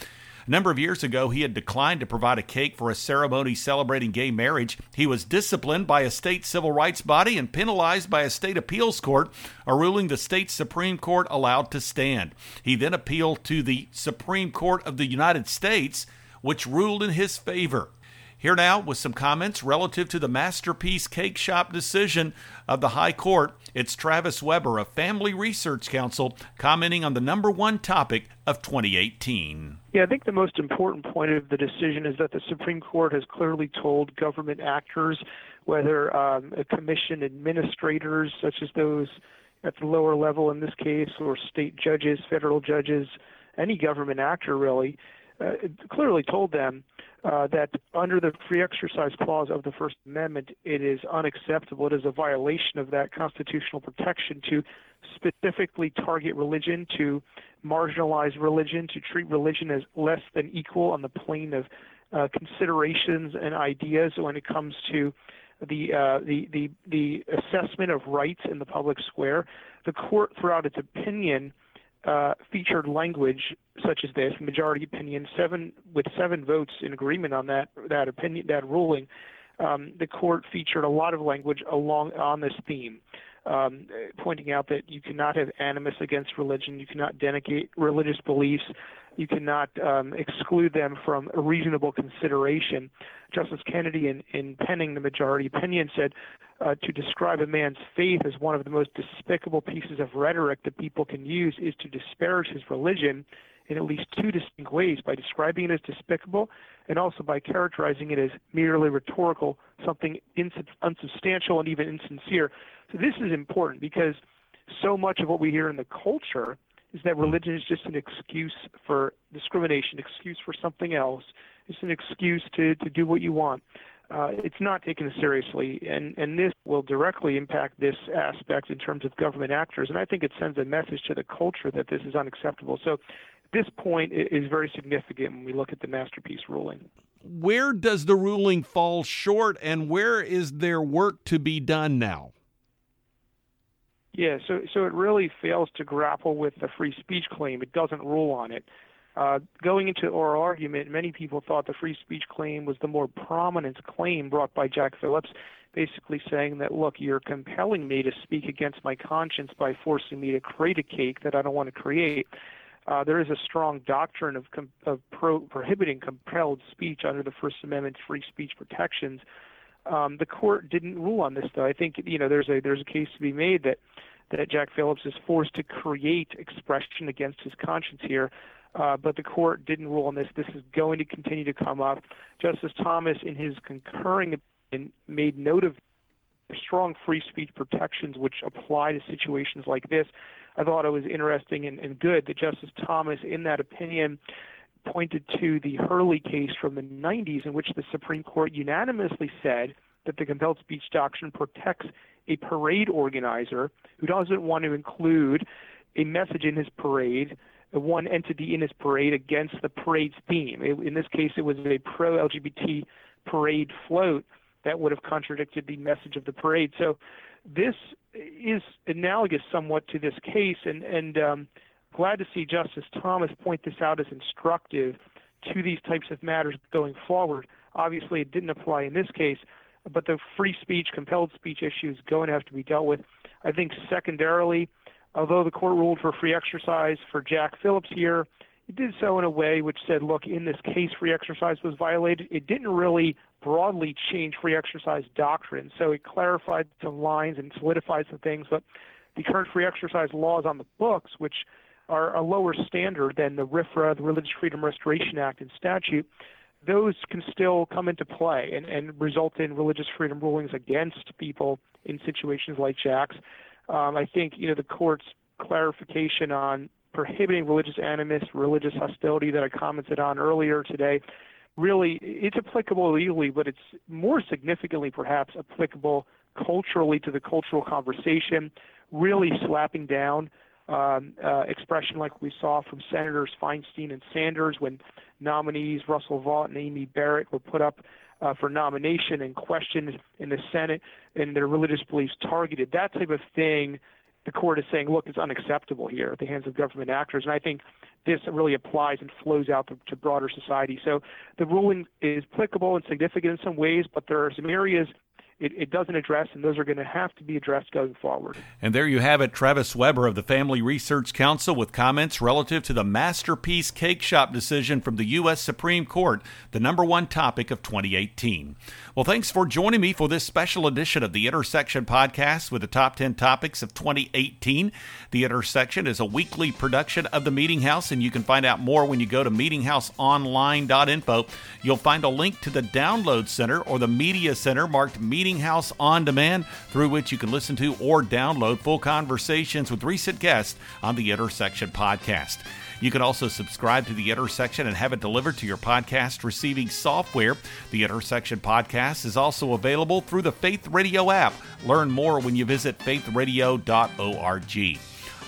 A number of years ago, he had declined to provide a cake for a ceremony celebrating gay marriage. He was disciplined by a state civil rights body and penalized by a state appeals court, a ruling the state Supreme Court allowed to stand. He then appealed to the Supreme Court of the United States, which ruled in his favor. Here now with some comments relative to the Masterpiece Cake Shop decision of the High Court. It's Travis Weber of Family Research Council commenting on the number one topic of 2018. Yeah, I think the most important point of the decision is that the Supreme Court has clearly told government actors, whether um, commission administrators, such as those at the lower level in this case, or state judges, federal judges, any government actor really, uh, clearly told them uh, that under the free exercise clause of the First Amendment, it is unacceptable. It is a violation of that constitutional protection to specifically target religion, to marginalize religion, to treat religion as less than equal on the plane of uh, considerations and ideas when it comes to the, uh, the the the assessment of rights in the public square. The court, throughout its opinion, uh, featured language such as this, majority opinion, seven with seven votes in agreement on that that opinion that ruling. Um, the court featured a lot of language along on this theme, um, pointing out that you cannot have animus against religion, you cannot denigrate religious beliefs, you cannot um, exclude them from a reasonable consideration. Justice Kennedy, in, in penning the majority opinion, said uh, to describe a man's faith as one of the most despicable pieces of rhetoric that people can use is to disparage his religion in at least two distinct ways by describing it as despicable and also by characterizing it as merely rhetorical, something unsubstantial and even insincere. So, this is important because so much of what we hear in the culture is that religion is just an excuse for discrimination, excuse for something else. It's an excuse to, to do what you want. Uh, it's not taken seriously, and, and this will directly impact this aspect in terms of government actors. And I think it sends a message to the culture that this is unacceptable. So, this point is very significant when we look at the masterpiece ruling. Where does the ruling fall short, and where is there work to be done now? Yeah, so so it really fails to grapple with the free speech claim. It doesn't rule on it. Uh, going into oral argument, many people thought the free speech claim was the more prominent claim brought by Jack Phillips, basically saying that, look, you're compelling me to speak against my conscience by forcing me to create a cake that I don't want to create. Uh, there is a strong doctrine of, com- of pro- prohibiting compelled speech under the First Amendment free speech protections. Um, the court didn't rule on this, though. I think you know there's a there's a case to be made that that Jack Phillips is forced to create expression against his conscience here. Uh, but the court didn't rule on this. This is going to continue to come up. Justice Thomas, in his concurring opinion, made note of strong free speech protections which apply to situations like this. I thought it was interesting and, and good that Justice Thomas, in that opinion, pointed to the Hurley case from the 90s, in which the Supreme Court unanimously said that the compelled speech doctrine protects a parade organizer who doesn't want to include a message in his parade, one entity in his parade against the parade's theme. In this case, it was a pro LGBT parade float that would have contradicted the message of the parade. So this is analogous somewhat to this case, and, and um, glad to see Justice Thomas point this out as instructive to these types of matters going forward. Obviously, it didn't apply in this case, but the free speech, compelled speech issue is going to have to be dealt with. I think secondarily, although the court ruled for free exercise for Jack Phillips here, it did so in a way which said, look, in this case, free exercise was violated. It didn't really broadly change free exercise doctrine, so it clarified some lines and solidified some things. But the current free exercise laws on the books, which are a lower standard than the RFRA, the Religious Freedom Restoration Act, and statute, those can still come into play and, and result in religious freedom rulings against people in situations like Jack's. Um, I think you know the court's clarification on prohibiting religious animus, religious hostility that I commented on earlier today, really it's applicable legally, but it's more significantly perhaps applicable culturally to the cultural conversation, really slapping down um, uh, expression like we saw from Senators Feinstein and Sanders when nominees Russell Vought and Amy Barrett were put up uh, for nomination and questioned in the Senate and their religious beliefs targeted. That type of thing, the court is saying, look, it's unacceptable here at the hands of government actors. And I think this really applies and flows out to, to broader society. So the ruling is applicable and significant in some ways, but there are some areas it, it doesn't address, and those are going to have to be addressed going forward. And there you have it, Travis Weber of the Family Research Council with comments relative to the Masterpiece Cake Shop decision from the U.S. Supreme Court, the number one topic of 2018. Well, thanks for joining me for this special edition of the Intersection podcast with the top 10 topics of 2018. The Intersection is a weekly production of the Meeting House, and you can find out more when you go to meetinghouseonline.info. You'll find a link to the Download Center or the Media Center marked Meeting House On Demand, through which you can listen to or download full conversations with recent guests on the Intersection podcast. You can also subscribe to The Intersection and have it delivered to your podcast receiving software. The Intersection podcast is also available through the Faith Radio app. Learn more when you visit faithradio.org.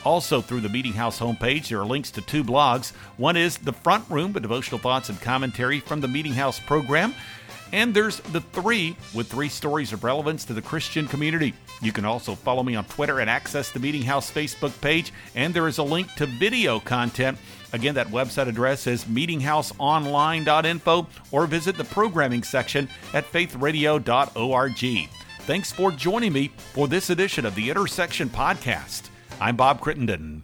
Also, through the Meeting House homepage, there are links to two blogs. One is The Front Room, a devotional thoughts and commentary from the Meeting House program. And there's the three with three stories of relevance to the Christian community. You can also follow me on Twitter and access the Meeting House Facebook page. And there is a link to video content. Again, that website address is meetinghouseonline.info or visit the programming section at faithradio.org. Thanks for joining me for this edition of the Intersection Podcast. I'm Bob Crittenden.